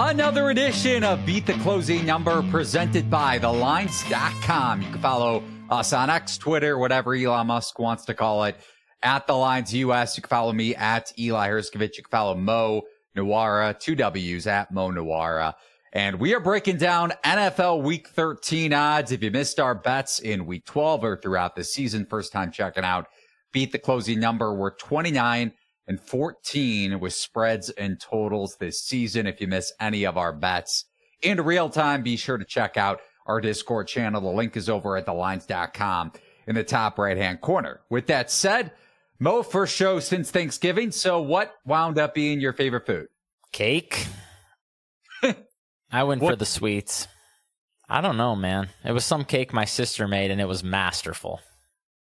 Another edition of Beat the Closing Number presented by TheLines.com. You can follow us on X, Twitter, whatever Elon Musk wants to call it, at The Lines US. You can follow me at Eli Hershkovich. You can follow Mo Nuwwarah, two W's at Mo Nuwwarah. And we are breaking down NFL Week 13 odds. If you missed our bets in Week 12 or throughout the season, first time checking out, beat the closing number. We're 29 and 14 with spreads and totals this season. If you miss any of our bets in real time, be sure to check out our Discord channel. The link is over at thelines.com in the top right hand corner. With that said, Mo, first show since Thanksgiving. So what wound up being your favorite food? Cake. I went what? for the sweets. I don't know, man. It was some cake my sister made and it was masterful.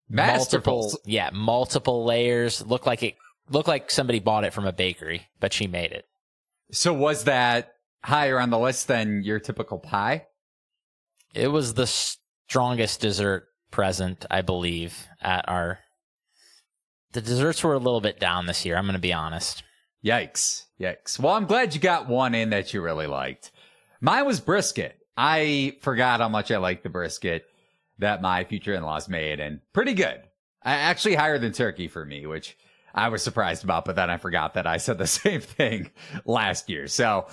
Masterful. Multiple, yeah, multiple layers. Looked like it looked like somebody bought it from a bakery, but she made it. So was that higher on the list than your typical pie? It was the strongest dessert present, I believe, at our. The desserts were a little bit down this year. I'm going to be honest. Yikes! Yikes! Well, I'm glad you got one in that you really liked. Mine was brisket. I forgot how much I liked the brisket that my future in-laws made, and pretty good. Actually, higher than turkey for me, which I was surprised about, but then I forgot that I said the same thing last year. So,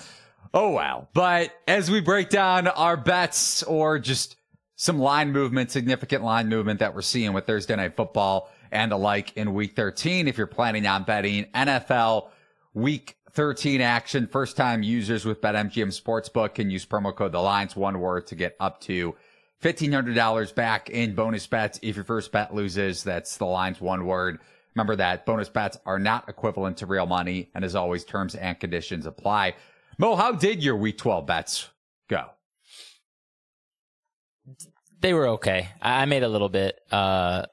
oh well. But as we break down our bets or just some line movement, significant line movement that we're seeing with Thursday night football and the like in week 13, if you're planning on betting NFL week 13 action, first time users with BetMGM Sportsbook can use promo code the lines one word to get up to $1,500 back in bonus bets. If your first bet loses, that's the lines one word. Remember that bonus bets are not equivalent to real money. And as always, terms and conditions apply. Mo, how did your week 12 bets go? They were okay. I made a little bit, uh,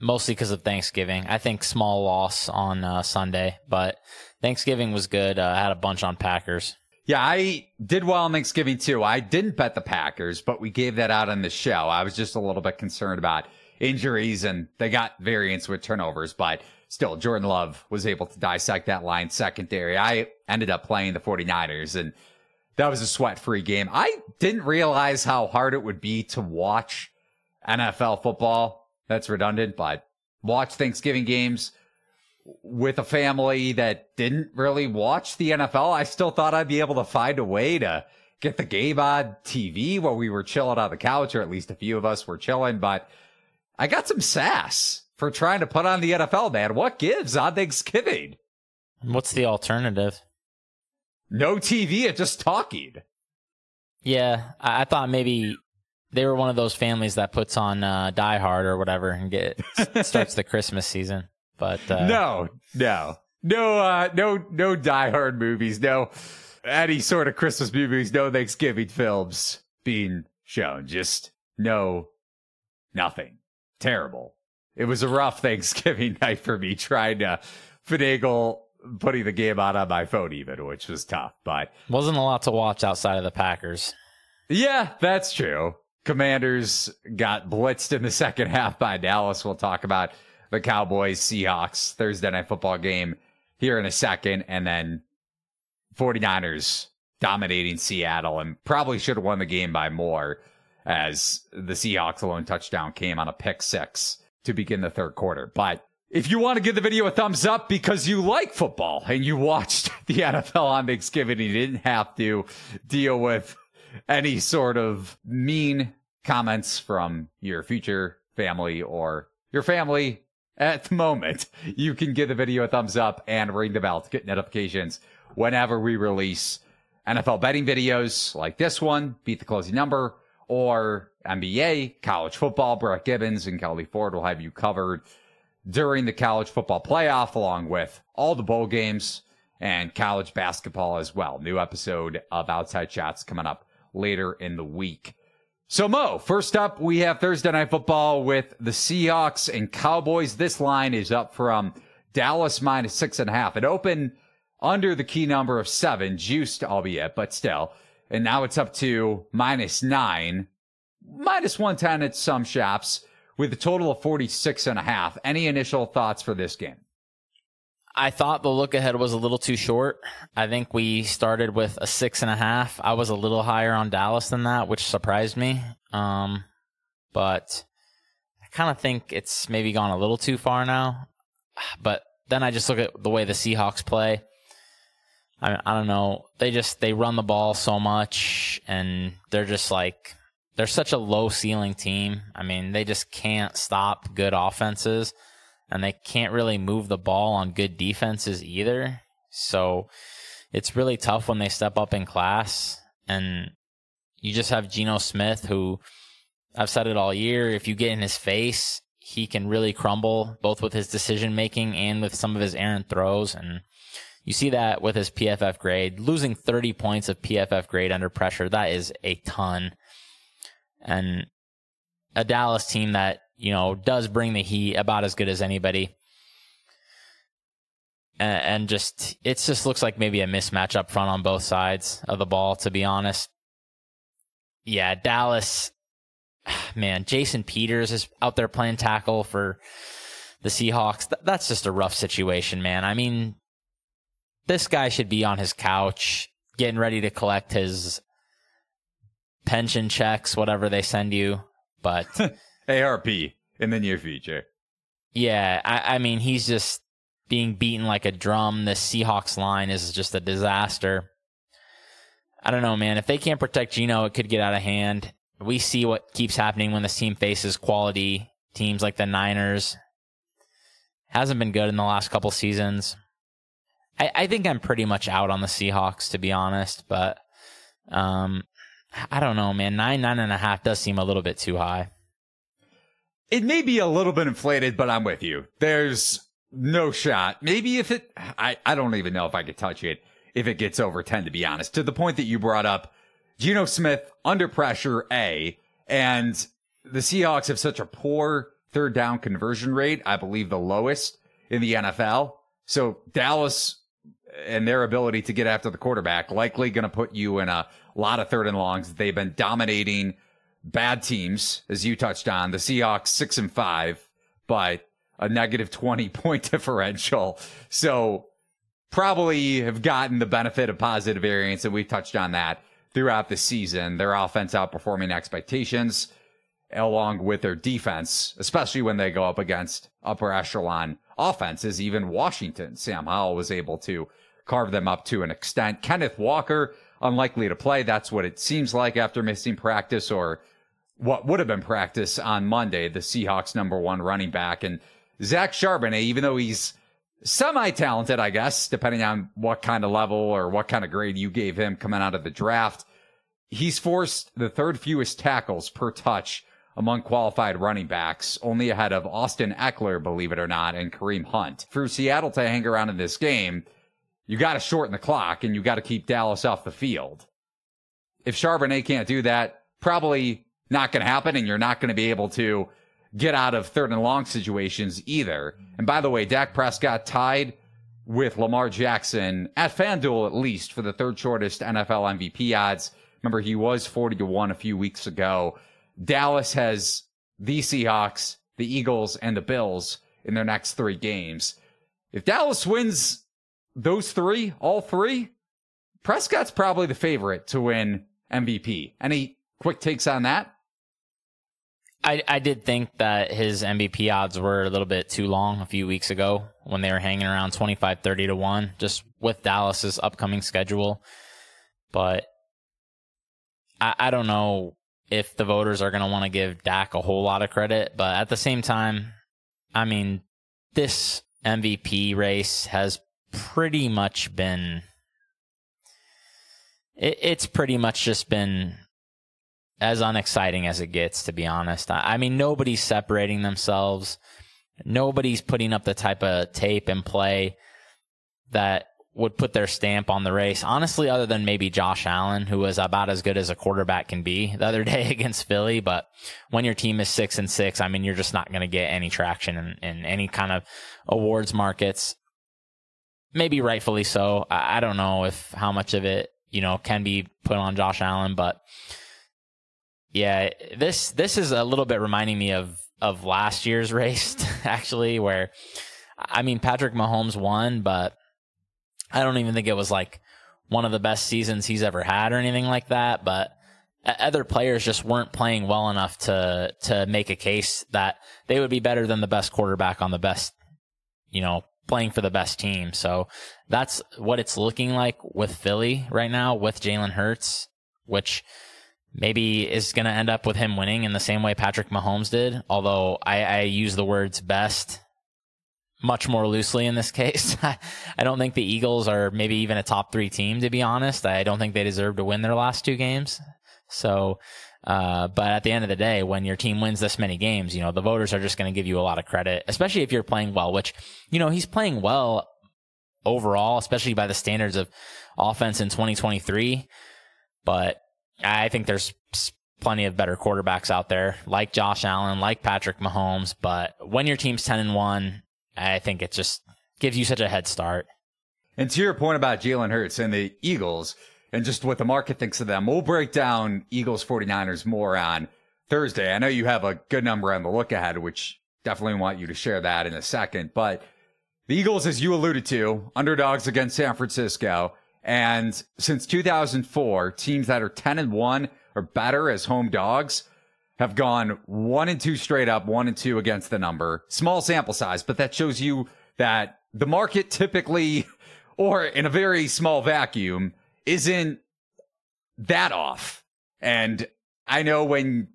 mostly because of Thanksgiving. I think small loss on uh, Sunday, but Thanksgiving was good. Uh, I had a bunch on Packers. Yeah, I did well on Thanksgiving too. I didn't bet the Packers, but we gave that out on the show. I was just a little bit concerned about injuries and they got variance with turnovers, but still Jordan Love was able to dissect that line secondary. I ended up playing the 49ers and that was a sweat free game. I didn't realize how hard it would be to watch NFL football. That's redundant, but watch Thanksgiving games with a family that didn't really watch the NFL. I still thought I'd be able to find a way to get the game on TV while we were chilling on the couch, or at least a few of us were chilling, but I got some sass for trying to put on the NFL, man. What gives on Thanksgiving? What's the alternative? No TV and just talking. Yeah, I, I thought maybe they were one of those families that puts on uh, Die Hard or whatever and get starts the Christmas season. But uh, no, no, no, uh, no, no Die Hard movies. No, any sort of Christmas movies. No Thanksgiving films being shown. Just no, nothing terrible. It was a rough Thanksgiving night for me trying to finagle putting the game out on my phone even, which was tough, but wasn't a lot to watch outside of the Packers. Yeah, that's true. Commanders got blitzed in the second half by Dallas. We'll talk about the Cowboys Seahawks Thursday night football game here in a second. And then 49ers dominating Seattle and probably should have won the game by more as the Seahawks alone touchdown came on a pick six to begin the third quarter. But if you want to give the video a thumbs up because you like football and you watched the NFL on Thanksgiving, you didn't have to deal with any sort of mean comments from your future family or your family at the moment, you can give the video a thumbs up and ring the bell to get notifications whenever we release NFL betting videos like this one, beat the closing number, or NBA, college football. Brett Gibbons and Kelly Ford will have you covered during the college football playoff, along with all the bowl games and college basketball as well. New episode of Outside Shots coming up later in the week. So, Mo, first up, we have Thursday Night Football with the Seahawks and Cowboys. This line is up from Dallas minus six and a half. It opened under the key number of seven, juiced albeit, but still. And now it's up to minus nine, minus 110 at some shops with a total of 46 and a half. Any initial thoughts for this game? I thought the look ahead was a little too short. I think we started with a six and a half. I was a little higher on Dallas than that, which surprised me. Um, but I kind of think it's maybe gone a little too far now. But then I just look at the way the Seahawks play. I, I don't know. They just they run the ball so much, and they're just like they're such a low ceiling team. I mean, they just can't stop good offenses and they can't really move the ball on good defenses either. So it's really tough when they step up in class. And you just have Geno Smith, who I've said it all year. If you get in his face, he can really crumble both with his decision making and with some of his errant throws. And you see that with his PFF grade. Losing 30 points of PFF grade under pressure, that is a ton. And a Dallas team that you know, does bring the heat about as good as anybody. And, just, it just looks like maybe a mismatch up front on both sides of the ball, to be honest. Yeah, Dallas, man, Jason Peters is out there playing tackle for the Seahawks. That's just a rough situation, man. I mean, this guy should be on his couch getting ready to collect his pension checks, whatever they send you. But AARP in the near future. Yeah, I, I mean, he's just being beaten like a drum. The Seahawks line is just a disaster. I don't know, man. If they can't protect Geno, it could get out of hand. We see what keeps happening when this team faces quality teams like the Niners. Hasn't been good in the last couple seasons. I, I think I'm pretty much out on the Seahawks, to be honest, but um, I don't know, man. Nine, nine and a half does seem a little bit too high. It may be a little bit inflated, but I'm with you. There's no shot. Maybe if it, I, I don't even know if I could touch it if it gets over 10, to be honest. To the point that you brought up, Geno Smith under pressure, A, and the Seahawks have such a poor third down conversion rate. I believe the lowest in the NFL. So Dallas and their ability to get after the quarterback likely going to put you in a lot of third and longs. They've been dominating bad teams, as you touched on. The Seahawks six and five, but a negative 20 point differential. So probably have gotten the benefit of positive variance, and we've touched on that throughout the season. Their offense outperforming expectations along with their defense, especially when they go up against upper echelon offenses. Even Washington, Sam Howell was able to carve them up to an extent. Kenneth Walker, unlikely to play. That's what it seems like after missing practice or what would have been practice on Monday, the Seahawks number one running back. And Zach Charbonnet, even though he's semi talented, I guess, depending on what kind of level or what kind of grade you gave him coming out of the draft, he's forced the third fewest tackles per touch among qualified running backs, only ahead of Austin Ekeler, believe it or not, and Kareem Hunt. For Seattle to hang around in this game, you got to shorten the clock and you got to keep Dallas off the field. If Charbonnet can't do that, probably not going to happen and you're not going to be able to get out of third and long situations either. And by the way, Dak Prescott tied with Lamar Jackson at FanDuel at least for the third shortest NFL MVP odds. Remember, he was 40 to 1 a few weeks ago. Dallas has the Seahawks, the Eagles, and the Bills in their next three games. If Dallas wins those three, all three, Prescott's probably the favorite to win MVP. Any quick takes on that? I, I did think that his MVP odds were a little bit too long a few weeks ago when they were hanging around 25, 30 to 1, just with Dallas's upcoming schedule. But I, I don't know if the voters are going to want to give Dak a whole lot of credit. But at the same time, I mean, this MVP race has pretty much been. It, it's pretty much just been as unexciting as it gets, to be honest. I, I mean, nobody's separating themselves. Nobody's putting up the type of tape and play that would put their stamp on the race. Honestly, other than maybe Josh Allen, who was about as good as a quarterback can be the other day against Philly. But when your team is six and six, I mean, you're just not going to get any traction in, in, any kind of awards markets. Maybe rightfully so. I, I don't know if how much of it, you know, can be put on Josh Allen, but yeah, this this is a little bit reminding me of of last year's race actually, where I mean, Patrick Mahomes won, but I don't even think it was like one of the best seasons he's ever had or anything like that. But other players just weren't playing well enough to to make a case that they would be better than the best quarterback on the best, you know, playing for the best team. So that's what it's looking like with Philly right now with Jalen Hurts, which maybe is going to end up with him winning in the same way Patrick Mahomes did. Although I, I use the words best much more loosely in this case. I don't think the Eagles are maybe even a top three team, to be honest. I don't think they deserve to win their last two games. So, uh, but at the end of the day, when your team wins this many games, you know, the voters are just going to give you a lot of credit, especially if you're playing well, which, you know, he's playing well overall, especially by the standards of offense in 2023. But I think there's plenty of better quarterbacks out there, like Josh Allen, like Patrick Mahomes. But when your team's 10 and 1, I think it just gives you such a head start. And to your point about Jalen Hurts and the Eagles and just what the market thinks of them, we'll break down Eagles 49ers more on Thursday. I know you have a good number on the look ahead, which definitely want you to share that in a second. But the Eagles, as you alluded to, underdogs against San Francisco. And since 2004, teams that are 10 and 1 or better as home dogs have gone one and two straight up, one and two against the number. Small sample size, but that shows you that the market typically, or in a very small vacuum, isn't that off. And I know when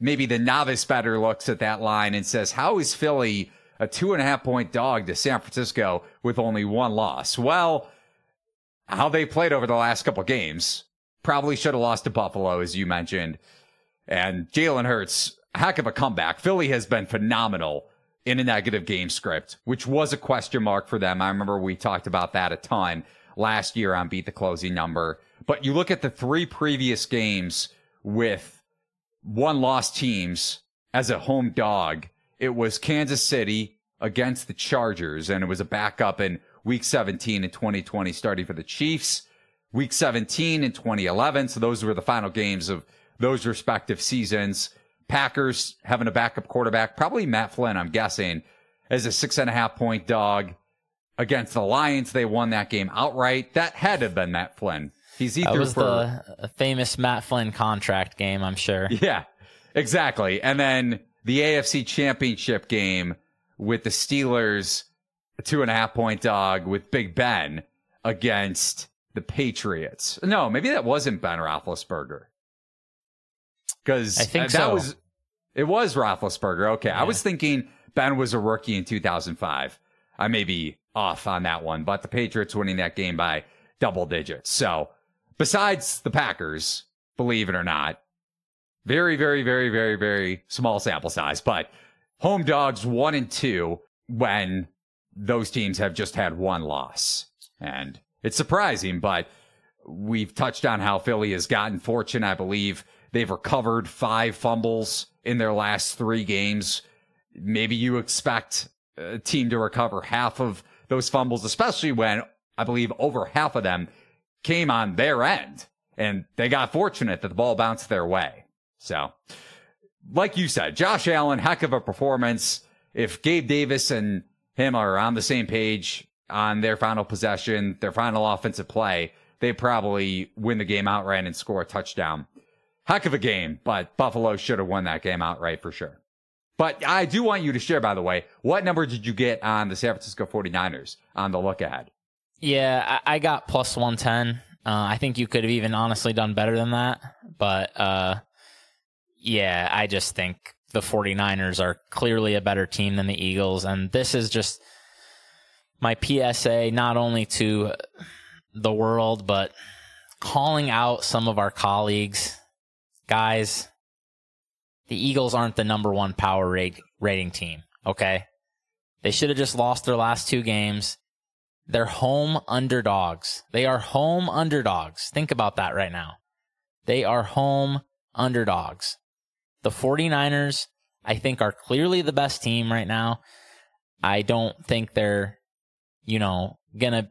maybe the novice bettor looks at that line and says, how is Philly a two and a half point dog to San Francisco with only one loss? Well, how they played over the last couple games. Probably should have lost to Buffalo, as you mentioned. And Jalen Hurts, heck of a comeback. Philly has been phenomenal in a negative game script, which was a question mark for them. I remember we talked about that a ton last year on Beat the Closing Number. But you look at the three previous games with one loss teams as a home dog. It was Kansas City against the Chargers, and it was a backup in week 17 in 2020 starting for the Chiefs, week 17 in 2011. So those were the final games of those respective seasons. Packers having a backup quarterback, probably Matt Flynn, I'm guessing, as a six and a half point dog against the Lions. They won that game outright. That had to have been Matt Flynn. He's either that was for the famous Matt Flynn contract game, I'm sure. Yeah, exactly. And then the AFC championship game with the Steelers, a two and a half point dog with Big Ben against the Patriots. No, maybe that wasn't Ben Roethlisberger because I think that so. was it was Roethlisberger. Okay, I was thinking Ben was a rookie in 2005. I may be off on that one, but the Patriots winning that game by double digits. So, besides the Packers, believe it or not, very, very, very, very, very small sample size, but home dogs one and two when those teams have just had one loss. And it's surprising, but we've touched on how Philly has gotten fortune. I believe they've recovered five fumbles in their last three games. Maybe you expect a team to recover half of those fumbles, especially when I believe over half of them came on their end and they got fortunate that the ball bounced their way. So, like you said, Josh Allen, heck of a performance. If Gabe Davis and him are on the same page on their final possession, their final offensive play, they probably win the game outright and score a touchdown. Heck of a game, but Buffalo should have won that game outright for sure. But I do want you to share, by the way, what number did you get on the San Francisco 49ers on the look ahead? Yeah, I, got plus 110. Uh, I think you could have even honestly done better than that. But uh, yeah, I just think the 49ers are clearly a better team than the Eagles. And this is just my PSA, not only to the world, but calling out some of our colleagues. Guys, the Eagles aren't the number one power rate, rating team, okay? They should have just lost their last two games. They're home underdogs. They are home underdogs. Think about that right now. They are home underdogs. The 49ers, I think, are clearly the best team right now. I don't think they're, you know, gonna,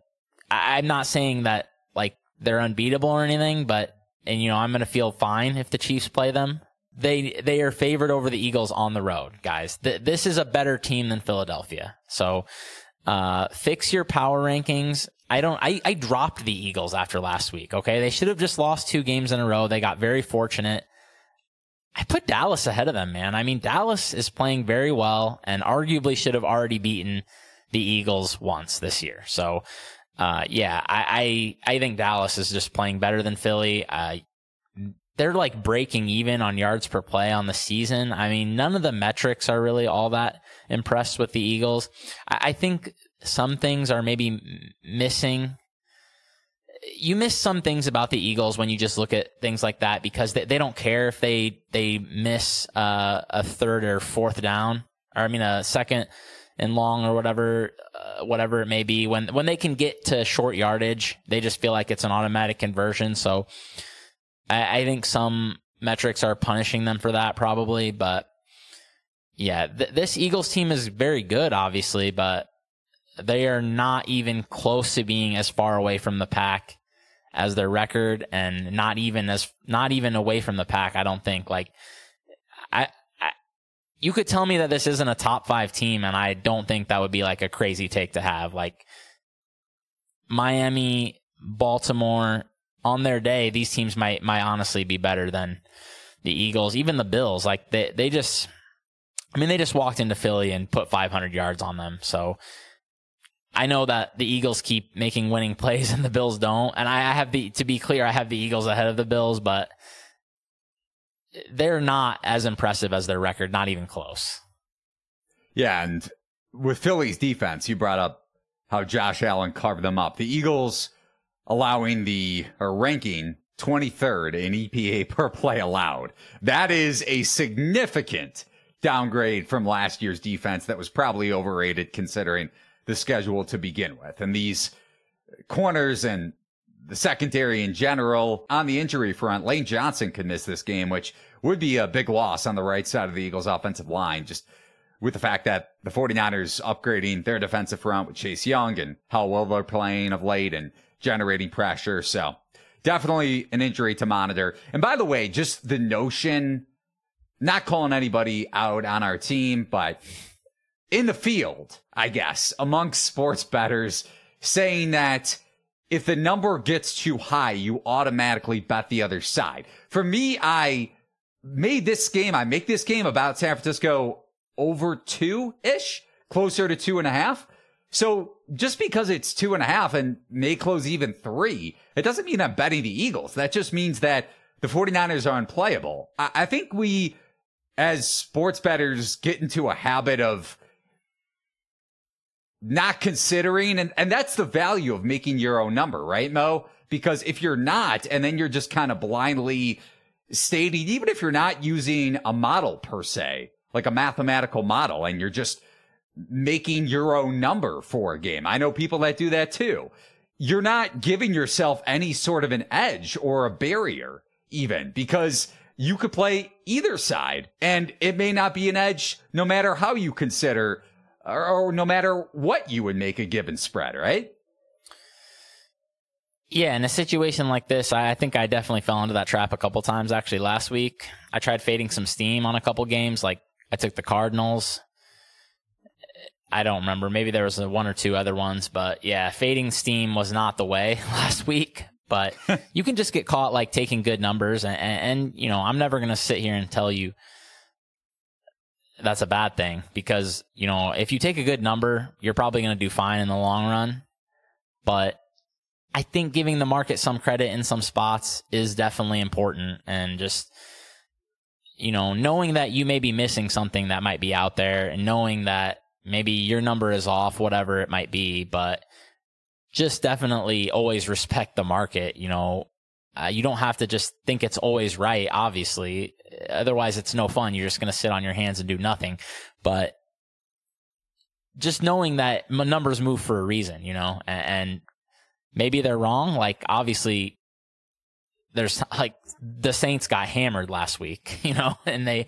I, I'm not saying that like they're unbeatable or anything, but, and you know, I'm gonna feel fine if the Chiefs play them. They, they are favored over the Eagles on the road, guys. Th- this is a better team than Philadelphia. So, Uh, fix your power rankings. I don't, I, I dropped the Eagles after last week. Okay. They should have just lost two games in a row. They got very fortunate. I put Dallas ahead of them, man. I mean, Dallas is playing very well and arguably should have already beaten the Eagles once this year. So, uh, yeah, I, I, I, think Dallas is just playing better than Philly. Uh, they're like breaking even on yards per play on the season. I mean, none of the metrics are really all that impressed with the Eagles. I, I think some things are maybe missing. You miss some things about the Eagles when you just look at things like that because they, they don't care if they they miss uh, a third or fourth down or I mean a second and long or whatever uh, whatever it may be when when they can get to short yardage they just feel like it's an automatic conversion so I, I think some metrics are punishing them for that probably, but yeah, th- this Eagles team is very good, obviously, but they are not even close to being as far away from the pack as their record and not even as not even away from the pack i don't think. Like I, I you could tell me that this isn't a top 5 team and i don't think that would be like a crazy take to have. Like miami baltimore on their day, these teams might might honestly be better than the Eagles, even the Bills. Like they they just, I mean, they just walked into Philly and put 500 yards on them. So I know that the Eagles keep making winning plays and the Bills don't. And I, I have the to be clear, I have the Eagles ahead of the Bills, but they're not as impressive as their record, not even close. Yeah, and with Philly's defense, you brought up how Josh Allen carved them up. The Eagles allowing the or ranking 23rd in EPA per play allowed. That is a significant downgrade from last year's defense that was probably overrated considering the schedule to begin with. And these corners and the secondary in general on the injury front, Lane Johnson could miss this game, which would be a big loss on the right side of the Eagles offensive line. Just with the fact that the 49ers upgrading their defensive front with Chase Young and how well they're playing of late and generating pressure. So definitely an injury to monitor. And by the way, just the notion, not calling anybody out on our team, but in the field, I guess, amongst sports bettors saying that if the number gets too high, you automatically bet the other side. For me, I made this game, I make this game about San Francisco over two ish, closer to two and a half. So just because it's two and a half and may close even three, it doesn't mean I'm betting the Eagles. That just means that the 49ers are unplayable. I, I think we, as sports bettors, get into a habit of not considering, and, and that's the value of making your own number, right, Mo? Because if you're not, and then you're just kind of blindly stating, even if you're not using a model per se, like a mathematical model, and you're just making your own number for a game. I know people that do that too. You're not giving yourself any sort of an edge or a barrier even because you could play either side and it may not be an edge no matter how you consider or, or no matter what you would make a given spread, right? Yeah, in a situation like this, I, think I definitely fell into that trap a couple times actually last week. I tried fading some steam on a couple games. Like I took the Cardinals I don't remember. Maybe there was one or two other ones, but yeah, fading steam was not the way last week. But you can just get caught like taking good numbers, and, and, and you know, I'm never gonna sit here and tell you that's a bad thing because you know if you take a good number, you're probably gonna do fine in the long run. But I think giving the market some credit in some spots is definitely important, and just you know, knowing that you may be missing something that might be out there, and knowing that maybe your number is off, whatever it might be, but just definitely always respect the market. You know, uh, you don't have to just think it's always right, obviously. Otherwise, it's no fun. You're just going to sit on your hands and do nothing. But just knowing that numbers move for a reason, you know, and, and maybe they're wrong. Like, obviously, there's like the Saints got hammered last week, you know, and they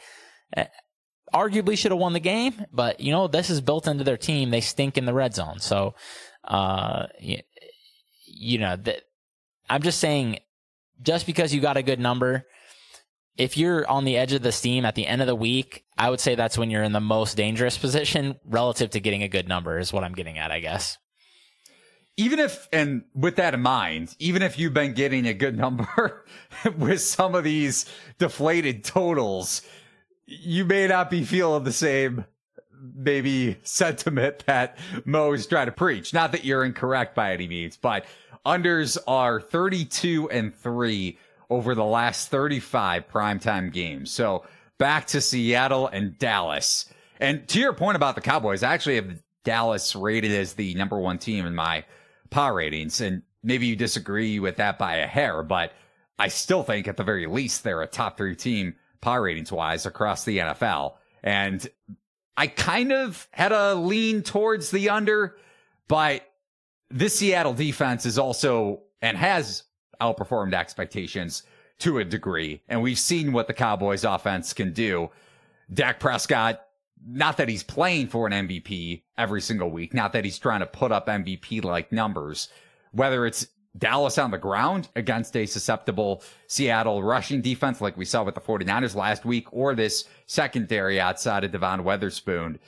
arguably should have won the game, but you know, this is built into their team. They stink in the red zone. So, uh, you, you know, that I'm just saying, just because you got a good number, if you're on the edge of the steam at the end of the week, I would say that's when you're in the most dangerous position relative to getting a good number, is what I'm getting at, I guess. Even if, and with that in mind, even if you've been getting a good number with some of these deflated totals, you may not be feeling the same maybe sentiment that Mo is trying to preach. Not that you're incorrect by any means, but unders are 32 and 3 over the last 35 primetime games. So back to Seattle and Dallas. And to your point about the Cowboys, I actually have Dallas rated as the number one team in my power ratings. And maybe you disagree with that by a hair, but I still think at the very least they're a top three team power ratings wise across the NFL. And I kind of had a lean towards the under, but this Seattle defense is also and has outperformed expectations to a degree. And we've seen what the Cowboys offense can do. Dak Prescott, not that he's playing for an MVP every single week, not that he's trying to put up MVP like numbers, whether it's Dallas on the ground against a susceptible Seattle rushing defense like we saw with the 49ers last week or this secondary outside of Devon Witherspoon.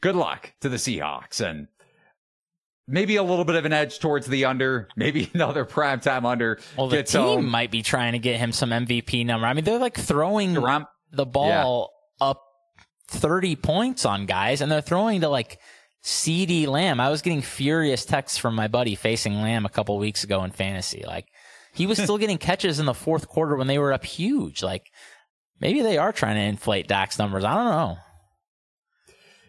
Good luck to the Seahawks and maybe a little bit of an edge towards the under, maybe another primetime under. Well, the team home. might be trying to get him some MVP number. I mean, they're like throwing the ball yeah. up 30 points on guys and they're throwing to like CeeDee Lamb. I was getting furious texts from my buddy facing Lamb a couple weeks ago in fantasy. Like he was still getting catches in the fourth quarter when they were up huge. Like maybe they are trying to inflate Dak's numbers. I don't know.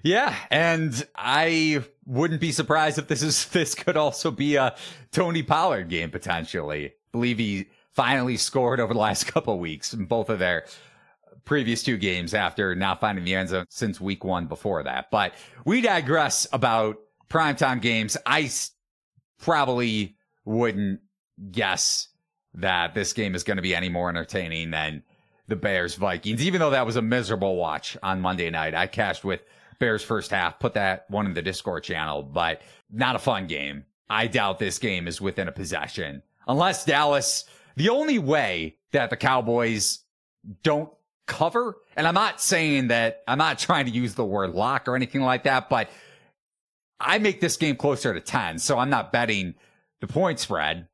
Yeah, and I wouldn't be surprised if this is this could also be a Tony Pollard game potentially. I believe he finally scored over the last couple weeks in both of their previous two games after not finding the end zone since week one before that. But we digress about primetime games. I probably wouldn't guess that this game is going to be any more entertaining than the Bears Vikings, even though that was a miserable watch on Monday night. I cashed with Bears first half, put that one in the Discord channel, but not a fun game. I doubt this game is within a possession unless Dallas, the only way that the Cowboys don't cover. And I'm not saying that I'm not trying to use the word lock or anything like that, but I make this game closer to 10. So I'm not betting the point spread.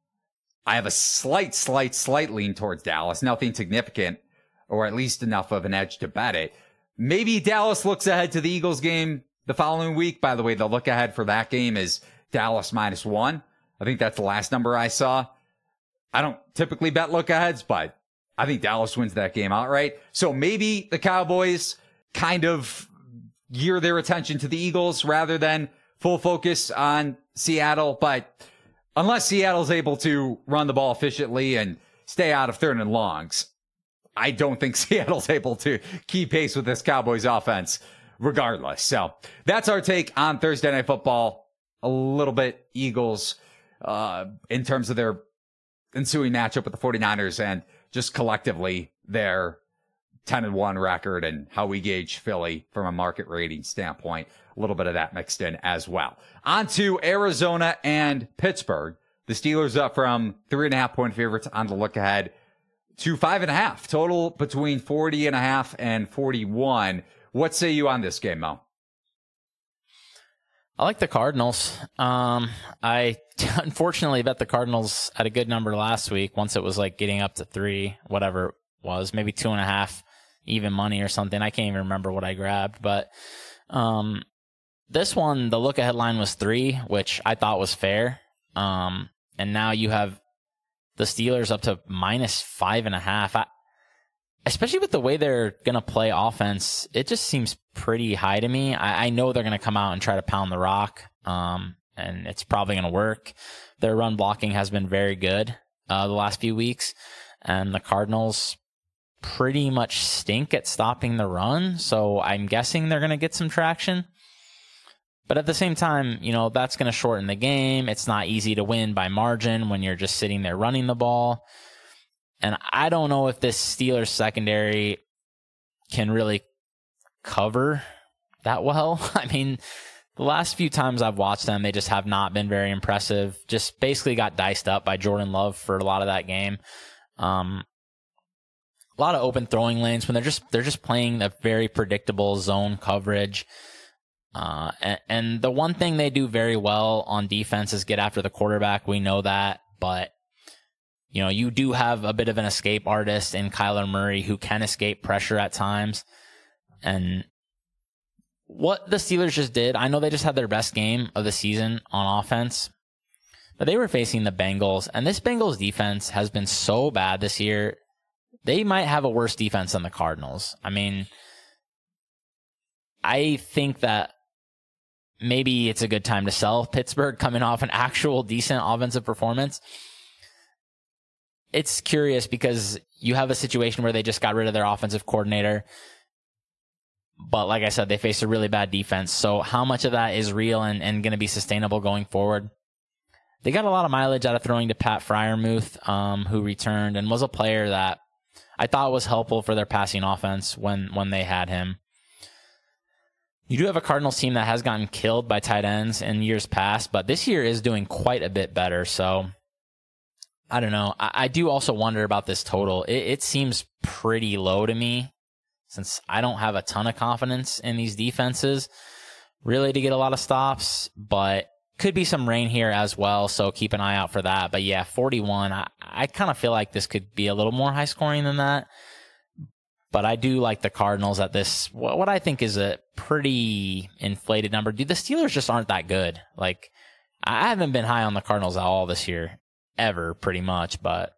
I have a slight, slight, slight lean towards Dallas. Nothing significant or at least enough of an edge to bet it. Maybe Dallas looks ahead to the Eagles game the following week. By the way, the look ahead for that game is Dallas minus one. I think that's the last number I saw. I don't typically bet look aheads, but I think Dallas wins that game outright. So maybe the Cowboys kind of gear their attention to the Eagles rather than full focus on Seattle. But unless Seattle's able to run the ball efficiently and stay out of third and longs, I don't think Seattle's able to keep pace with this Cowboys offense regardless. So that's our take on Thursday night football. A little bit Eagles, uh, in terms of their ensuing matchup with the 49ers and just collectively their 10 and 1 record and how we gauge Philly from a market rating standpoint. A little bit of that mixed in as well. On to Arizona and Pittsburgh. The Steelers up from three and a half point favorites on the look ahead to five and a half total between 40 and a half and 41. What say you on this game, Mo? I like the Cardinals. Um, I unfortunately bet the Cardinals at a good number last week. Once it was like getting up to three, whatever it was, maybe two and a half, even money or something. I can't even remember what I grabbed, but um, this one, the look ahead line was three, which I thought was fair. Um, and now you have the Steelers up to minus five and a half. I, especially with the way they're going to play offense, it just seems pretty high to me. I, I know they're going to come out and try to pound the rock, um, and it's probably going to work. Their run blocking has been very good uh, the last few weeks, and the Cardinals pretty much stink at stopping the run. So I'm guessing they're going to get some traction. But at the same time, you know, that's going to shorten the game. It's not easy to win by margin when you're just sitting there running the ball. And I don't know if this Steelers secondary can really cover that well. I mean, the last few times I've watched them, they just have not been very impressive. Just basically got diced up by Jordan Love for a lot of that game. Um, a lot of open throwing lanes when they're just they're just playing a very predictable zone coverage. Uh, and, and the one thing they do very well on defense is get after the quarterback. We know that, but you know, you do have a bit of an escape artist in Kyler Murray who can escape pressure at times. And what the Steelers just did, I know they just had their best game of the season on offense, but they were facing the Bengals, and this Bengals defense has been so bad this year. They might have a worse defense than the Cardinals. I mean, I think that maybe it's a good time to sell Pittsburgh coming off an actual decent offensive performance. It's curious because you have a situation where they just got rid of their offensive coordinator. But like I said, they faced a really bad defense. So how much of that is real and, and going to be sustainable going forward? They got a lot of mileage out of throwing to Pat Freiermuth, um, who returned and was a player that I thought was helpful for their passing offense when, when they had him. You do have a Cardinals team that has gotten killed by tight ends in years past, but this year is doing quite a bit better. So I don't know. I, I do also wonder about this total. It, it seems pretty low to me since I don't have a ton of confidence in these defenses really to get a lot of stops, but could be some rain here as well. So keep an eye out for that. But yeah, 41. I, I kind of feel like this could be a little more high scoring than that. But I do like the Cardinals at this, what I think is a pretty inflated number. Dude, the Steelers just aren't that good. Like, I haven't been high on the Cardinals at all this year, ever, pretty much. But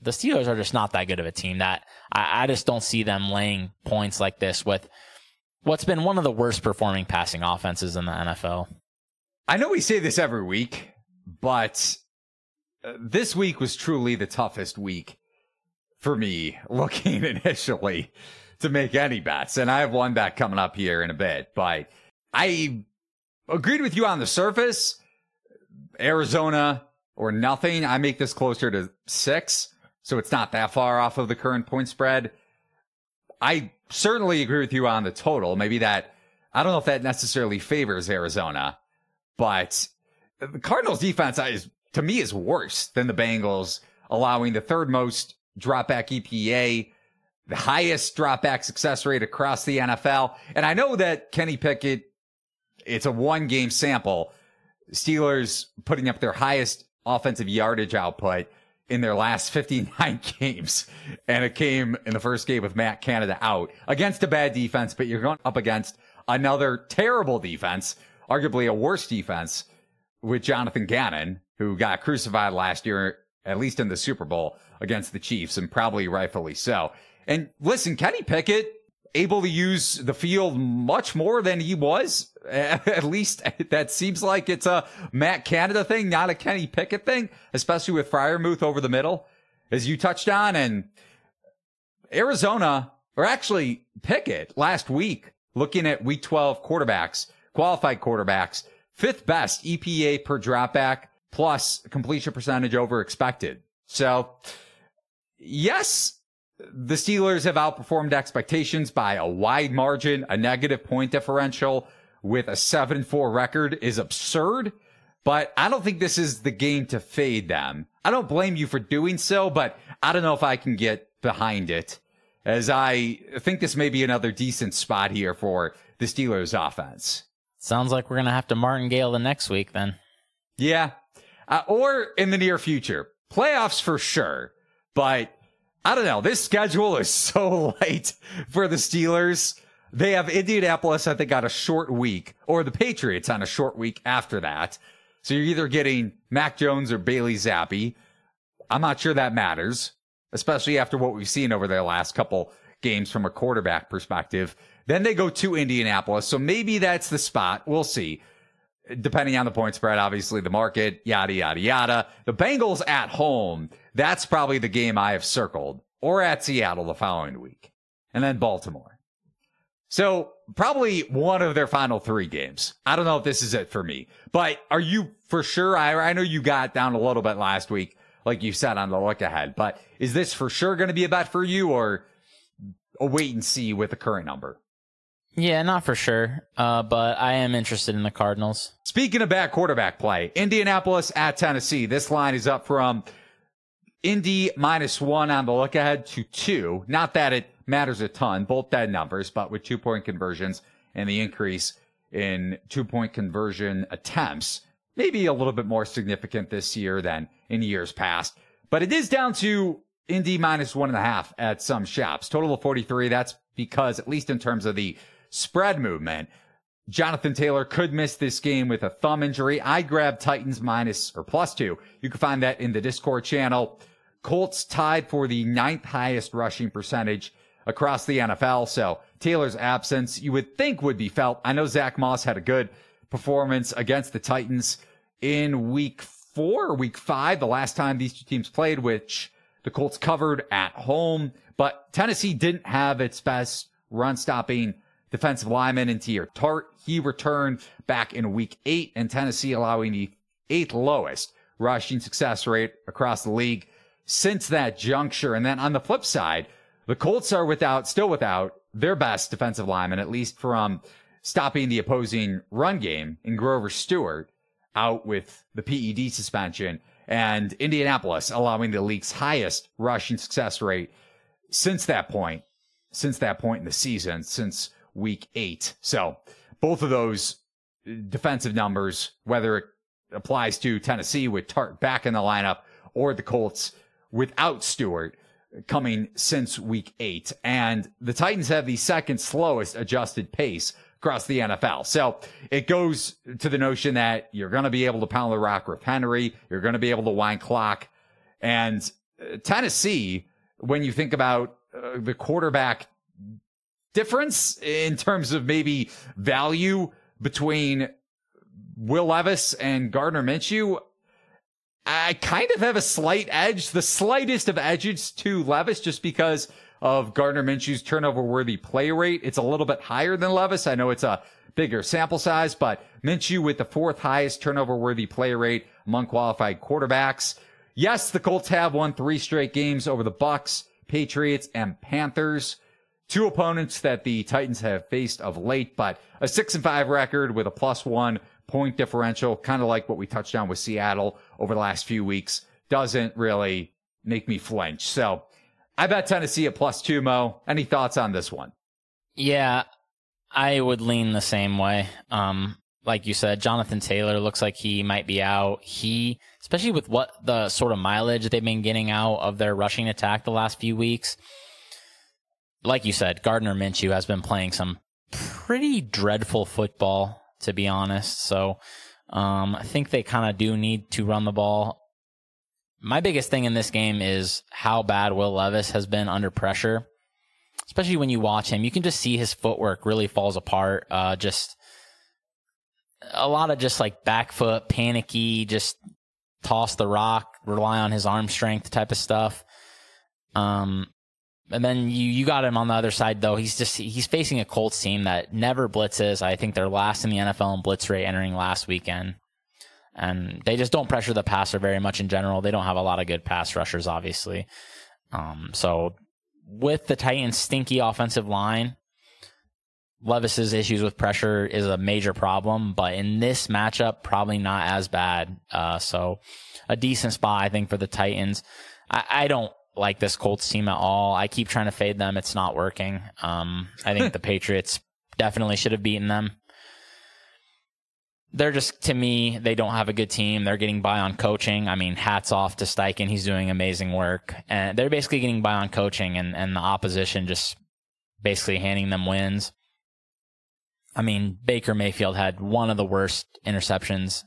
the Steelers are just not that good of a team that I, I just don't see them laying points like this with what's been one of the worst performing passing offenses in the NFL. I know we say this every week, but uh, this week was truly the toughest week for me looking initially to make any bets. And I have one bet coming up here in a bit, but I agreed with you on the surface. Arizona or nothing. I make this closer to six. So it's not that far off of the current point spread. I certainly agree with you on the total. Maybe that, I don't know if that necessarily favors Arizona, but the Cardinals defense is, to me is worse than the Bengals, allowing the third most dropback EPA, the highest dropback success rate across the NFL. And I know that Kenny Pickett, it's a one game sample. Steelers putting up their highest offensive yardage output in their last 59 games. And it came in the first game with Matt Canada out against a bad defense, but you're going up against another terrible defense, arguably a worse defense with Jonathan Gannon, who got crucified last year, at least in the Super Bowl against the Chiefs and probably rightfully so. And listen, Kenny Pickett able to use the field much more than he was. At least that seems like it's a Matt Canada thing, not a Kenny Pickett thing, especially with Freiermuth over the middle, as you touched on. And Arizona, or actually Pickett last week, looking at week 12 quarterbacks, qualified quarterbacks, fifth best EPA per dropback plus completion percentage over expected. So yes, the Steelers have outperformed expectations by a wide margin. A negative point differential with a 7-4 record is absurd, but I don't think this is the game to fade them. I don't blame you for doing so, but I don't know if I can get behind it as I think this may be another decent spot here for the Steelers offense. Sounds like we're going to have to martingale the next week then. Yeah. Uh, or in the near future. Playoffs for sure, but I don't know. This schedule is so light for the Steelers. They have Indianapolis, I think, on a short week, or the Patriots on a short week after that. So you're either getting Mac Jones or Bailey Zappe. I'm not sure that matters, especially after what we've seen over their last couple games from a quarterback perspective. Then they go to Indianapolis. So maybe that's the spot. We'll see. Depending on the point spread, obviously the market, yada, yada, yada. The Bengals at home that's probably the game I have circled or at Seattle the following week and then Baltimore. So probably one of their final three games. I don't know if this is it for me, but are you for sure? I, I know you got down a little bit last week, like you said on the look ahead, but is this for sure going to be a bet for you or a wait and see with the current number? Yeah, not for sure. Uh, but I am interested in the Cardinals. Speaking of bad quarterback play, Indianapolis at Tennessee. This line is up from Indy minus one on the look ahead to two. Not that it matters a ton, both dead numbers, but with two point conversions and the increase in two point conversion attempts, maybe a little bit more significant this year than in years past. But it is down to Indy minus one and a half at some shops. Total of 43. That's because, at least in terms of the spread movement, Jonathan Taylor could miss this game with a thumb injury. I grabbed Titans minus or plus two. You can find that in the Discord channel. Colts tied for the ninth highest rushing percentage across the NFL. So Taylor's absence, you would think would be felt. I know Zack Moss had a good performance against the Titans in week four week five, the last time these two teams played, which the Colts covered at home, but Tennessee didn't have its best run stopping defensive lineman in Teair Tart. He returned back in week eight and Tennessee allowing the eighth lowest rushing success rate across the league since that juncture. And then on the flip side, the Colts are without, still without their best defensive lineman, at least from stopping the opposing run game in Grover Stewart out with the PED suspension and Indianapolis allowing the league's highest rushing success rate since that point, since that point in the season, since week eight. So both of those defensive numbers, whether it applies to Tennessee with Tart back in the lineup or the Colts without Stewart coming since week eight. And the Titans have the second slowest adjusted pace across the NFL. So it goes to the notion that you're going to be able to pound the rock with Henry. You're going to be able to wind clock. And uh, Tennessee, when you think about uh, the quarterback difference in terms of maybe value between Will Levis and Gardner Minshew, I kind of have a slight edge, the slightest of edges to Levis just because of Gardner Minshew's turnover worthy play rate. It's a little bit higher than Levis. I know it's a bigger sample size, but Minshew with the fourth highest turnover worthy play rate among qualified quarterbacks. Yes, the Colts have won three straight games over the Bucks, Patriots, and Panthers. Two opponents that the Titans have faced of late, but a six and five record with a plus one point differential, kind of like what we touched on with Seattle over the last few weeks, doesn't really make me flinch. So I bet Tennessee at plus two, Mo. Any thoughts on this one? Yeah, I would lean the same way. Um, like you said, Jonathan Taylor looks like he might be out. He, especially with what the sort of mileage they've been getting out of their rushing attack the last few weeks. Like you said, Gardner Minshew has been playing some pretty dreadful football to be honest. So um, I think they kind of do need to run the ball. My biggest thing in this game is how bad Will Levis has been under pressure, especially when you watch him. You can just see his footwork really falls apart. Uh, just a lot of just like back foot, panicky, just toss the rock, rely on his arm strength type of stuff. Um, and then you you got him on the other side though. He's just he's facing a Colts team that never blitzes. I think they're last in the NFL in blitz rate entering last weekend. And they just don't pressure the passer very much in general. They don't have a lot of good pass rushers, obviously. Um, so with the Titans' stinky offensive line, Levis's issues with pressure is a major problem, but in this matchup, probably not as bad. Uh, so a decent spot, I think, for the Titans. I, I don't like this Colts team at all. I keep trying to fade them. It's not working. Um, I think the Patriots definitely should have beaten them. They're just, to me, they don't have a good team. They're getting by on coaching. I mean, hats off to Steichen. He's doing amazing work. And they're basically getting by on coaching and, and the opposition just basically handing them wins. I mean, Baker Mayfield had one of the worst interceptions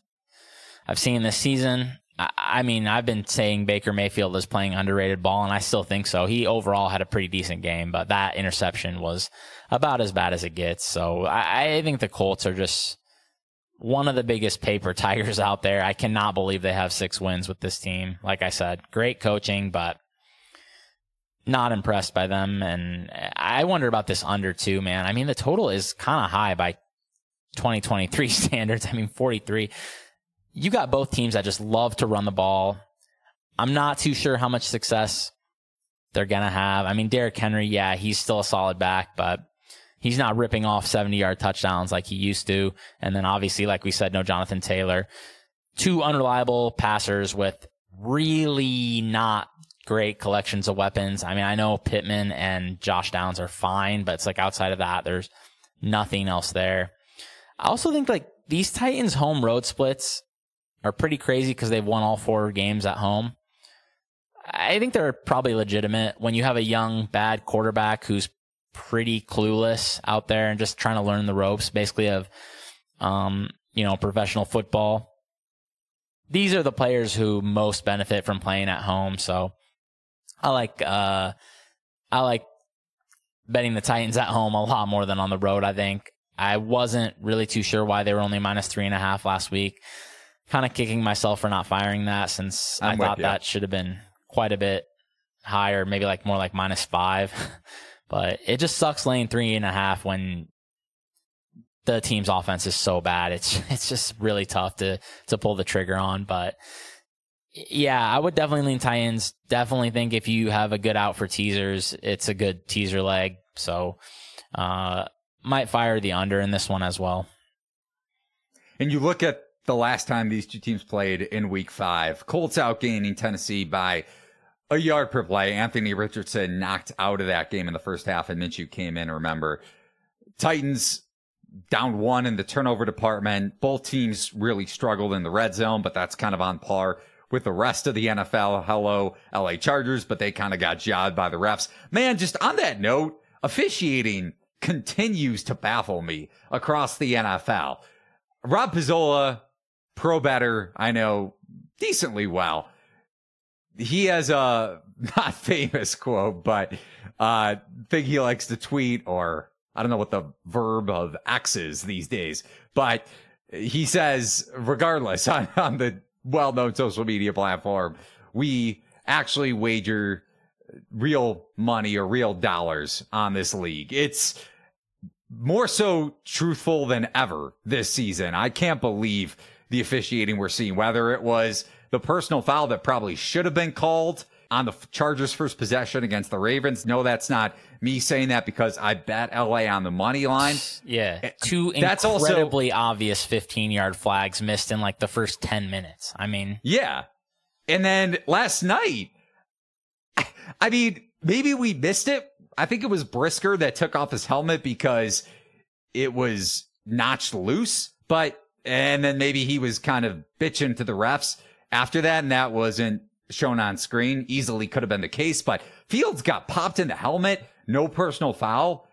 I've seen this season. I mean, I've been saying Baker Mayfield is playing underrated ball, and I still think so. He overall had a pretty decent game, but that interception was about as bad as it gets. So I, I think the Colts are just one of the biggest paper tigers out there. I cannot believe they have six wins with this team. Like I said, great coaching, but not impressed by them. And I wonder about this under two, man. I mean, the total is kind of high by 2023 standards. I mean, 43 you got both teams that just love to run the ball. I'm not too sure how much success they're going to have. I mean, Derrick Henry, yeah, he's still a solid back, but he's not ripping off 70 yard touchdowns like he used to. And then obviously, like we said, no Jonathan Taylor. Two unreliable passers with really not great collections of weapons. I mean, I know Pittman and Josh Downs are fine, but it's like outside of that, there's nothing else there. I also think like these Titans home road splits are pretty crazy because they've won all four games at home. I think they're probably legitimate when you have a young, bad quarterback who's pretty clueless out there and just trying to learn the ropes, basically, of, um, you know, professional football. These are the players who most benefit from playing at home. So I like, uh, I like betting the Titans at home a lot more than on the road, I think. I wasn't really too sure why they were only minus three and a half last week. Kind of kicking myself for not firing that since I'm I thought you. that should have been quite a bit higher, maybe like more like minus five. but it just sucks laying three and a half when the team's offense is so bad. It's it's just really tough to to pull the trigger on. But yeah, I would definitely lean Titans. Definitely think if you have a good out for teasers, it's a good teaser leg. So uh might fire the under in this one as well. And you look at the last time these two teams played in week five, Colts outgaining Tennessee by a yard per play. Anthony Richardson knocked out of that game in the first half and Minshew came in, remember. Titans down one in the turnover department. Both teams really struggled in the red zone, but that's kind of on par with the rest of the NFL. Hello, LA Chargers, but they kind of got jobbed by the refs. Man, just on that note, officiating continues to baffle me across the NFL. Rob Pizzola, pro bettor, I know decently well. He has a not famous quote, but uh thing he likes to tweet or I don't know what the verb of X is these days, but he says, regardless on, on the well-known social media platform, we actually wager real money or real dollars on this league. It's more so truthful than ever this season. I can't believe the officiating we're seeing, whether it was the personal foul that probably should have been called on the Chargers' first possession against the Ravens. No, that's not me saying that because I bet LA on the money line. Yeah. Eh, two That's also- incredibly obvious 15 yard flags missed in like the first 10 minutes. I mean, Yeah. And then last night, I mean, maybe we missed it. I think it was Brisker that took off his helmet because it was notched loose, but, and then maybe he was kind of bitching to the refs after that, and that wasn't shown on screen. Easily could have been the case, but Fields got popped in the helmet, no personal foul.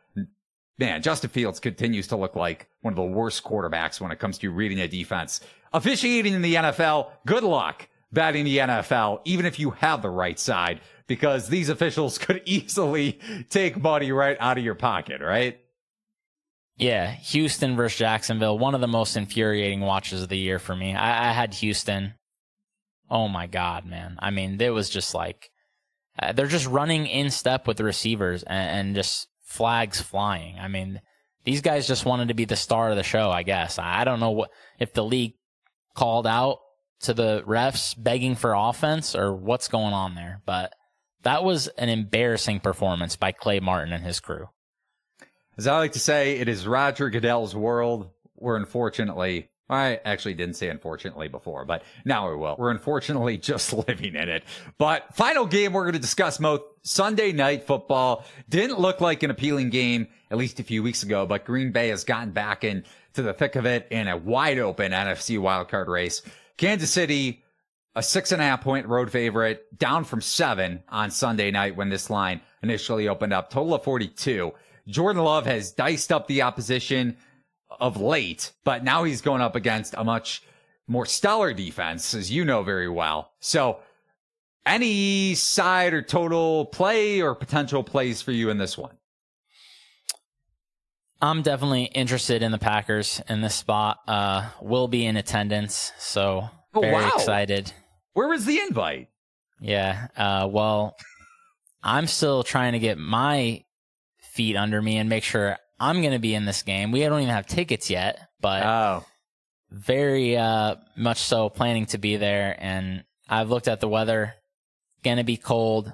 Man, Justin Fields continues to look like one of the worst quarterbacks when it comes to reading a defense. Officiating in the NFL, good luck batting the NFL, even if you have the right side, because these officials could easily take money right out of your pocket, right? Yeah, Houston versus Jacksonville, one of the most infuriating watches of the year for me. I, I had Houston. Oh my God, man. I mean, it was just like, uh, they're just running in step with the receivers and, and just flags flying. I mean, these guys just wanted to be the star of the show, I guess. I don't know what, if the league called out to the refs begging for offense or what's going on there, but that was an embarrassing performance by Clay Martin and his crew. As I like to say, it is Roger Goodell's world. We're unfortunately, I actually didn't say unfortunately before, but now we will. We're unfortunately just living in it. But final game we're going to discuss, Mo, Sunday night football didn't look like an appealing game, at least a few weeks ago, but Green Bay has gotten back into the thick of it in a wide open NFC wildcard race. Kansas City, a six and a half point road favorite, down from seven on Sunday night when this line initially opened up. Total of 42. Jordan Love has diced up the opposition of late, but now he's going up against a much more stellar defense, as you know very well. So, any side or total play or potential plays for you in this one? I'm definitely interested in the Packers in this spot. Uh, will be in attendance, so Oh, very wow. excited. Where was the invite? Yeah. Uh, well, I'm still trying to get my feet under me and make sure I'm going to be in this game. We don't even have tickets yet, but Oh, very uh, much so planning to be there. And I've looked at the weather. Going to be cold.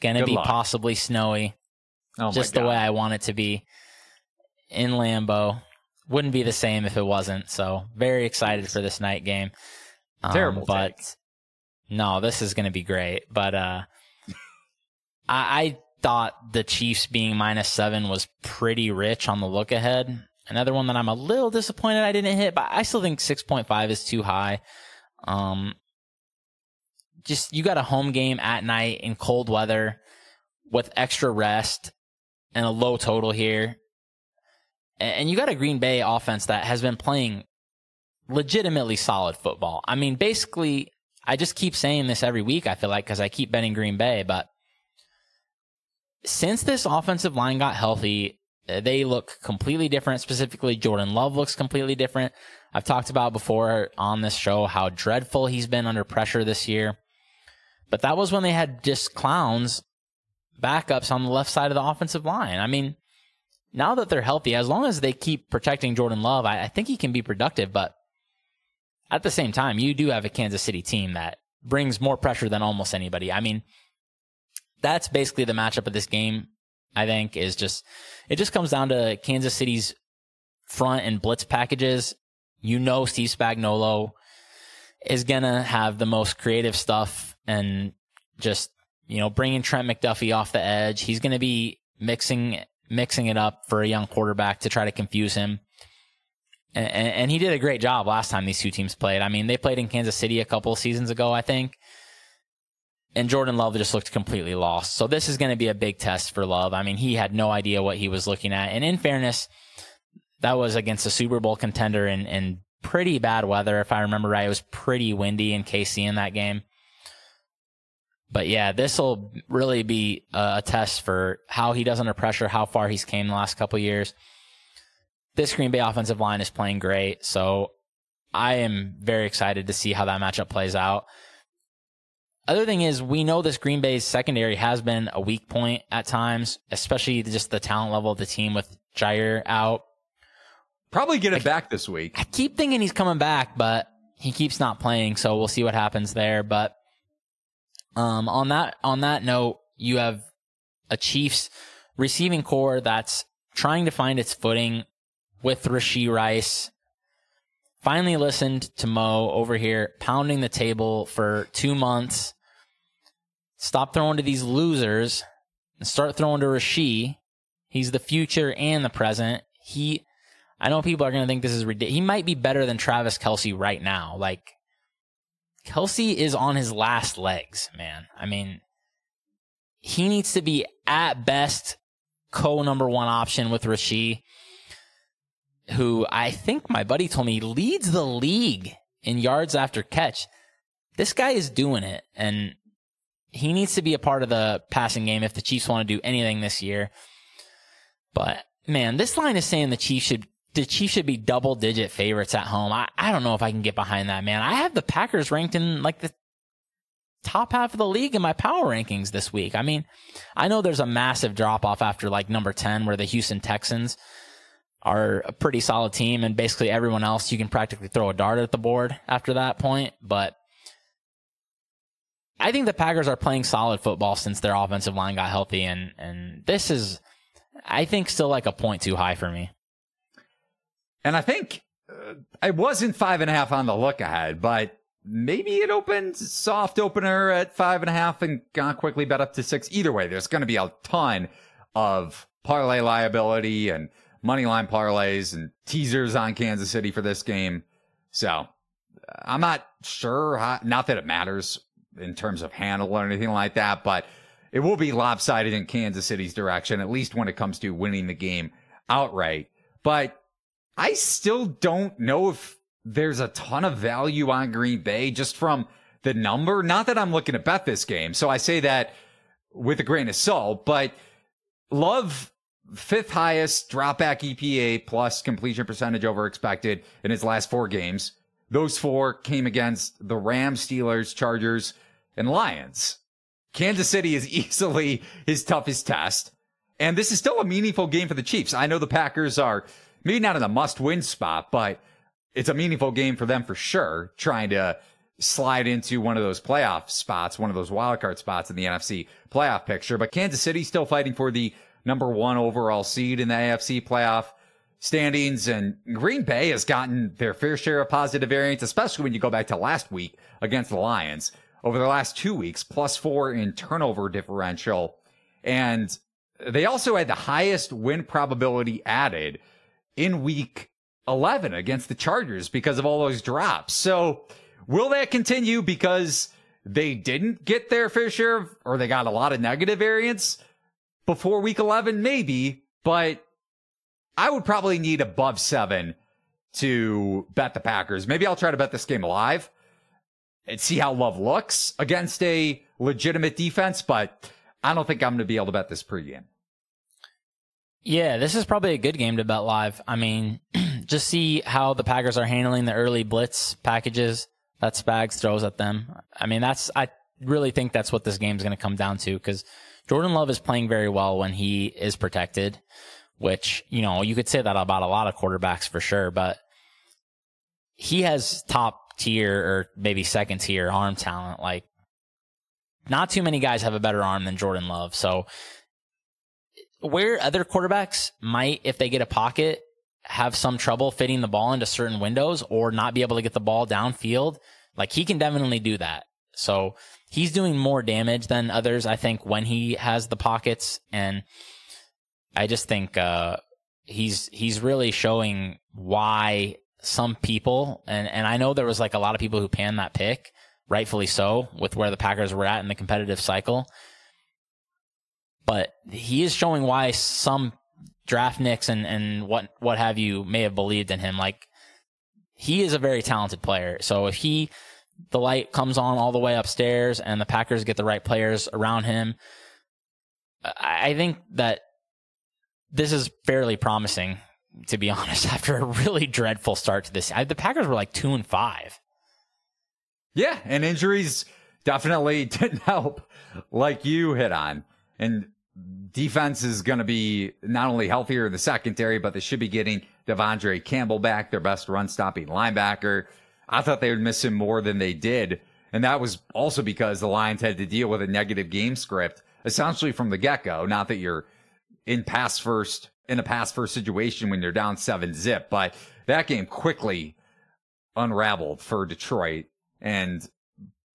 Going to be luck. possibly snowy. oh just the way I want it to be in Lambeau. Wouldn't be the same if it wasn't. So very excited for this night game. Um, Terrible but take. no, this is going to be great. But uh, I, I thought the Chiefs being minus seven was pretty rich on the look ahead. Another one that I'm a little disappointed I didn't hit, but I still think 6.5 is too high. Um, just you got a home game at night in cold weather with extra rest and a low total here. And you got a Green Bay offense that has been playing legitimately solid football. I mean, basically, I just keep saying this every week, I feel like, because I keep betting Green Bay, but since this offensive line got healthy, uh, they look completely different. Specifically, Jordan Love looks completely different. I've talked about before on this show how dreadful he's been under pressure this year. But that was when they had just clowns backups on the left side of the offensive line. I mean, now that they're healthy, as long as they keep protecting Jordan Love, I, I think he can be productive. But at the same time, you do have a Kansas City team that brings more pressure than almost anybody. I mean, that's basically the matchup of this game. I think is just it just comes down to Kansas City's front and blitz packages. You know, Steve Spagnuolo is gonna have the most creative stuff and just you know bringing Trent McDuffie off the edge. He's gonna be mixing mixing it up for a young quarterback to try to confuse him. And, and, he did a great job last time these two teams played. I mean, they played in Kansas City a couple seasons ago, I think. And Jordan Love just looked completely lost. So this is going to be a big test for Love. I mean, he had no idea what he was looking at. And in fairness, that was against a Super Bowl contender in, in pretty bad weather. If I remember right, it was pretty windy in KC in that game. But yeah, this will really be a test for how he does under pressure, how far he's came the last couple years. This Green Bay offensive line is playing great, so I am very excited to see how that matchup plays out. Other thing is, we know this Green Bay's secondary has been a weak point at times, especially just the talent level of the team with Jaire out. Probably get it I, back this week. I keep thinking he's coming back, but he keeps not playing, so we'll see what happens there. But um, on that on that note, you have a Chiefs receiving corps that's trying to find its footing with Rashee Rice. Finally listened to Mo over here pounding the table for two months. Stop throwing to these losers and start throwing to Rashee. He's the future and the present. He, I know people are going to think this is ridiculous. He might be better than Travis Kelce right now. Like, Kelce is on his last legs, man. I mean, he needs to be at best co number one option with Rashee, who I think my buddy told me leads the league in yards after catch. This guy is doing it, and he needs to be a part of the passing game if the Chiefs want to do anything this year. But man, this line is saying the Chiefs should the Chiefs should be double digit favorites at home. I, I don't know if I can get behind that, man. I have the Packers ranked in like the top half of the league in my power rankings this week. I mean, I know there's a massive drop off after like number 10 where the Houston Texans are a pretty solid team and basically everyone else you can practically throw a dart at the board after that point, but I think the Packers are playing solid football since their offensive line got healthy and and this is I think still like a point too high for me. And I think uh, I wasn't five and a half on the look ahead, but maybe it opened soft opener at five and a half and got quickly bet up to six. Either way, there's going to be a ton of parlay liability and money line parlays and teasers on Kansas City for this game. So I'm not sure how, not that it matters in terms of handle or anything like that, but it will be lopsided in Kansas City's direction, at least when it comes to winning the game outright. But I still don't know if there's a ton of value on Green Bay just from the number. Not that I'm looking to bet this game. So I say that with a grain of salt, but Love fifth highest dropback EPA plus completion percentage over expected in his last four games. Those four came against the Rams, Steelers, Chargers, and Lions. Kansas City is easily his toughest test. And this is still a meaningful game for the Chiefs. I know the Packers are maybe not in a must win spot, but it's a meaningful game for them for sure, trying to slide into one of those playoff spots, one of those wildcard spots in the NFC playoff picture. But Kansas City still fighting for the number one overall seed in the AFC playoff standings. And Green Bay has gotten their fair share of positive variance, especially when you go back to last week against the Lions. Over the last two weeks, plus four in turnover differential And they also had the highest win probability added in week 11 against the Chargers because of all those drops. So will that continue because they didn't get their fair share of, or they got a lot of negative variance before week 11? Maybe, but I would probably need above seven to bet the Packers. Maybe I'll try to bet this game live and see how Love looks against a legitimate defense, but I don't think I'm going to be able to bet this pregame. Yeah, this is probably a good game to bet live. I mean, just see how the Packers are handling the early blitz packages that Spags throws at them. I mean, that's, I really think that's what this game is going to come down to because Jordan Love is playing very well when he is protected, which, you know, you could say that about a lot of quarterbacks for sure, but he has top tier or maybe second tier arm talent. Like, not too many guys have a better arm than Jordan Love. So, where other quarterbacks might, if they get a pocket, have some trouble fitting the ball into certain windows or not be able to get the ball downfield, like he can definitely do that. So he's doing more damage than others, I think, when he has the pockets. And I just think, uh, he's, he's really showing why some people, and, and I know there was like a lot of people who panned that pick, rightfully so, with where the Packers were at in the competitive cycle but he is showing why some draftniks and, and what, what have you may have believed in him. Like he is a very talented player. So if he, the light comes on all the way upstairs and the Packers get the right players around him, I think that this is fairly promising, to be honest, after a really dreadful start to this. I, the Packers were like two and five. Yeah. And injuries definitely didn't help like you hit on. And defense is going to be not only healthier in the secondary, but they should be getting De'Vondre Campbell back, their best run stopping linebacker. I thought they would miss him more than they did. And that was also because the Lions had to deal with a negative game script essentially from the get go. Not that you're in pass first, in a pass first situation when you're down seven zip, but that game quickly unraveled for Detroit and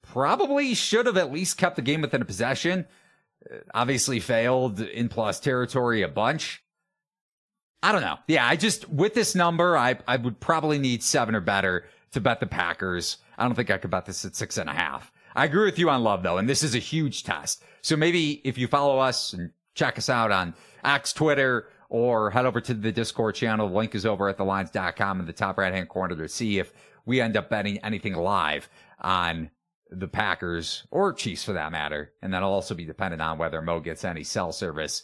probably should have at least kept the game within a possession uh, obviously failed in plus territory a bunch. I don't know. Yeah, I just with this number, I I would probably need seven or better to bet the Packers. I don't think I could bet this at six and a half. I agree with you on love though, and this is a huge test. So maybe if you follow us and check us out on X, Twitter, or head over to the Discord channel, the link is over at thelines.com in the top right hand corner to see if we end up betting anything live on the Packers or Chiefs for that matter. And that'll also be dependent on whether Mo gets any cell service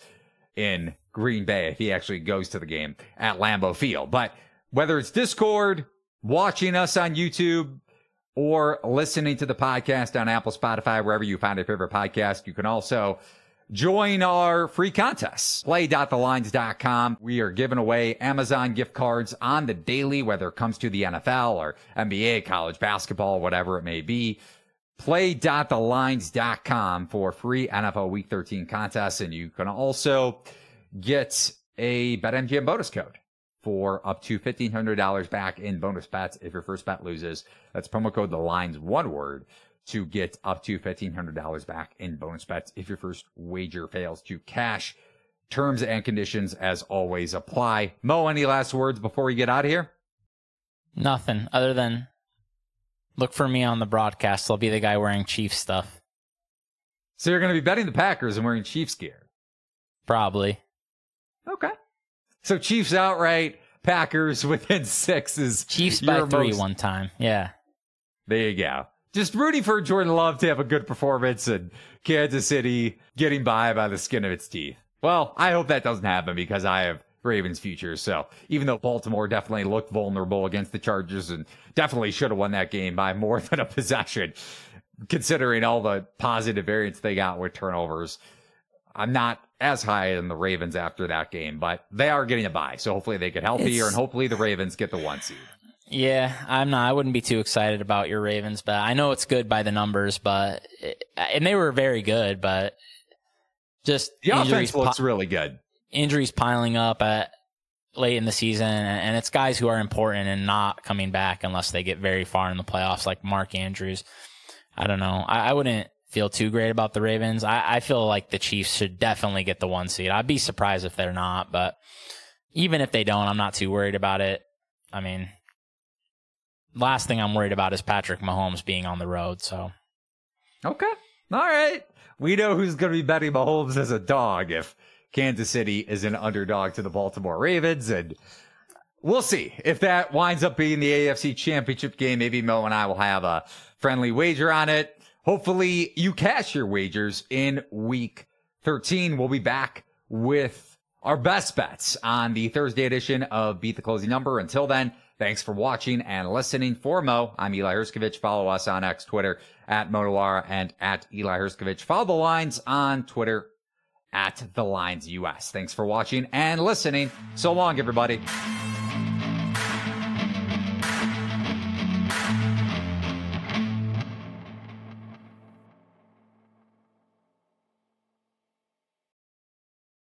in Green Bay if he actually goes to the game at Lambeau Field. But whether it's Discord, watching us on YouTube, or listening to the podcast on Apple, Spotify, wherever you find your favorite podcast, you can also join our free contests. Play.thelines.com. We are giving away Amazon gift cards on the daily, whether it comes to the NFL or NBA, college basketball, whatever it may be play.thelines.com for free NFL Week 13 contests. And you can also get a BetMGM bonus code for up to $1,500 back in bonus bets if your first bet loses. That's promo code the lines one word to get up to $1,500 back in bonus bets if your first wager fails to cash. Terms and conditions, as always, apply. Mo, any last words before we get out of here? Nothing other than Look for me on the broadcast. I'll be the guy wearing Chiefs stuff. So you're going to be betting the Packers and wearing Chiefs gear? Probably. Okay. So Chiefs outright, Packers within six is Chiefs by three most... one time. Yeah. There you go. Just rooting for Jordan Love to have a good performance and Kansas City getting by by the skin of its teeth. Well, I hope that doesn't happen because I have Ravens future. So even though Baltimore definitely looked vulnerable against the Chargers and definitely should have won that game by more than a possession, considering all the positive variance they got with turnovers, I'm not as high in the Ravens after that game, but they are getting a bye. So hopefully they get healthier it's... and hopefully the Ravens get the one seed. Yeah, I'm not. I wouldn't be too excited about your Ravens, but I know it's good by the numbers, but eh, and they were very good, but just the offense looks po- really good injuries piling up at late in the season, and it's guys who are important and not coming back unless they get very far in the playoffs, like Mark Andrews. I don't know. I, I wouldn't feel too great about the Ravens. I, I feel like the Chiefs should definitely get the one seed. I'd be surprised if they're not, but even if they don't, I'm not too worried about it. I mean, last thing I'm worried about is Patrick Mahomes being on the road. So, okay, all right. We know who's going to be betting Mahomes as a dog if Kansas City is an underdog to the Baltimore Ravens, and we'll see if that winds up being the AFC Championship game. Maybe Mo and I will have a friendly wager on it. Hopefully, you cash your wagers in Week 13. We'll be back with our best bets on the Thursday edition of Beat the Closing Number. Until then. Thanks for watching and listening. For Mo, I'm Eli Hershkovich. Follow us on X, Twitter at MoNuwwarah and at Eli Hershkovich. Follow the lines on Twitter at the lines US. Thanks for watching and listening. So long, everybody.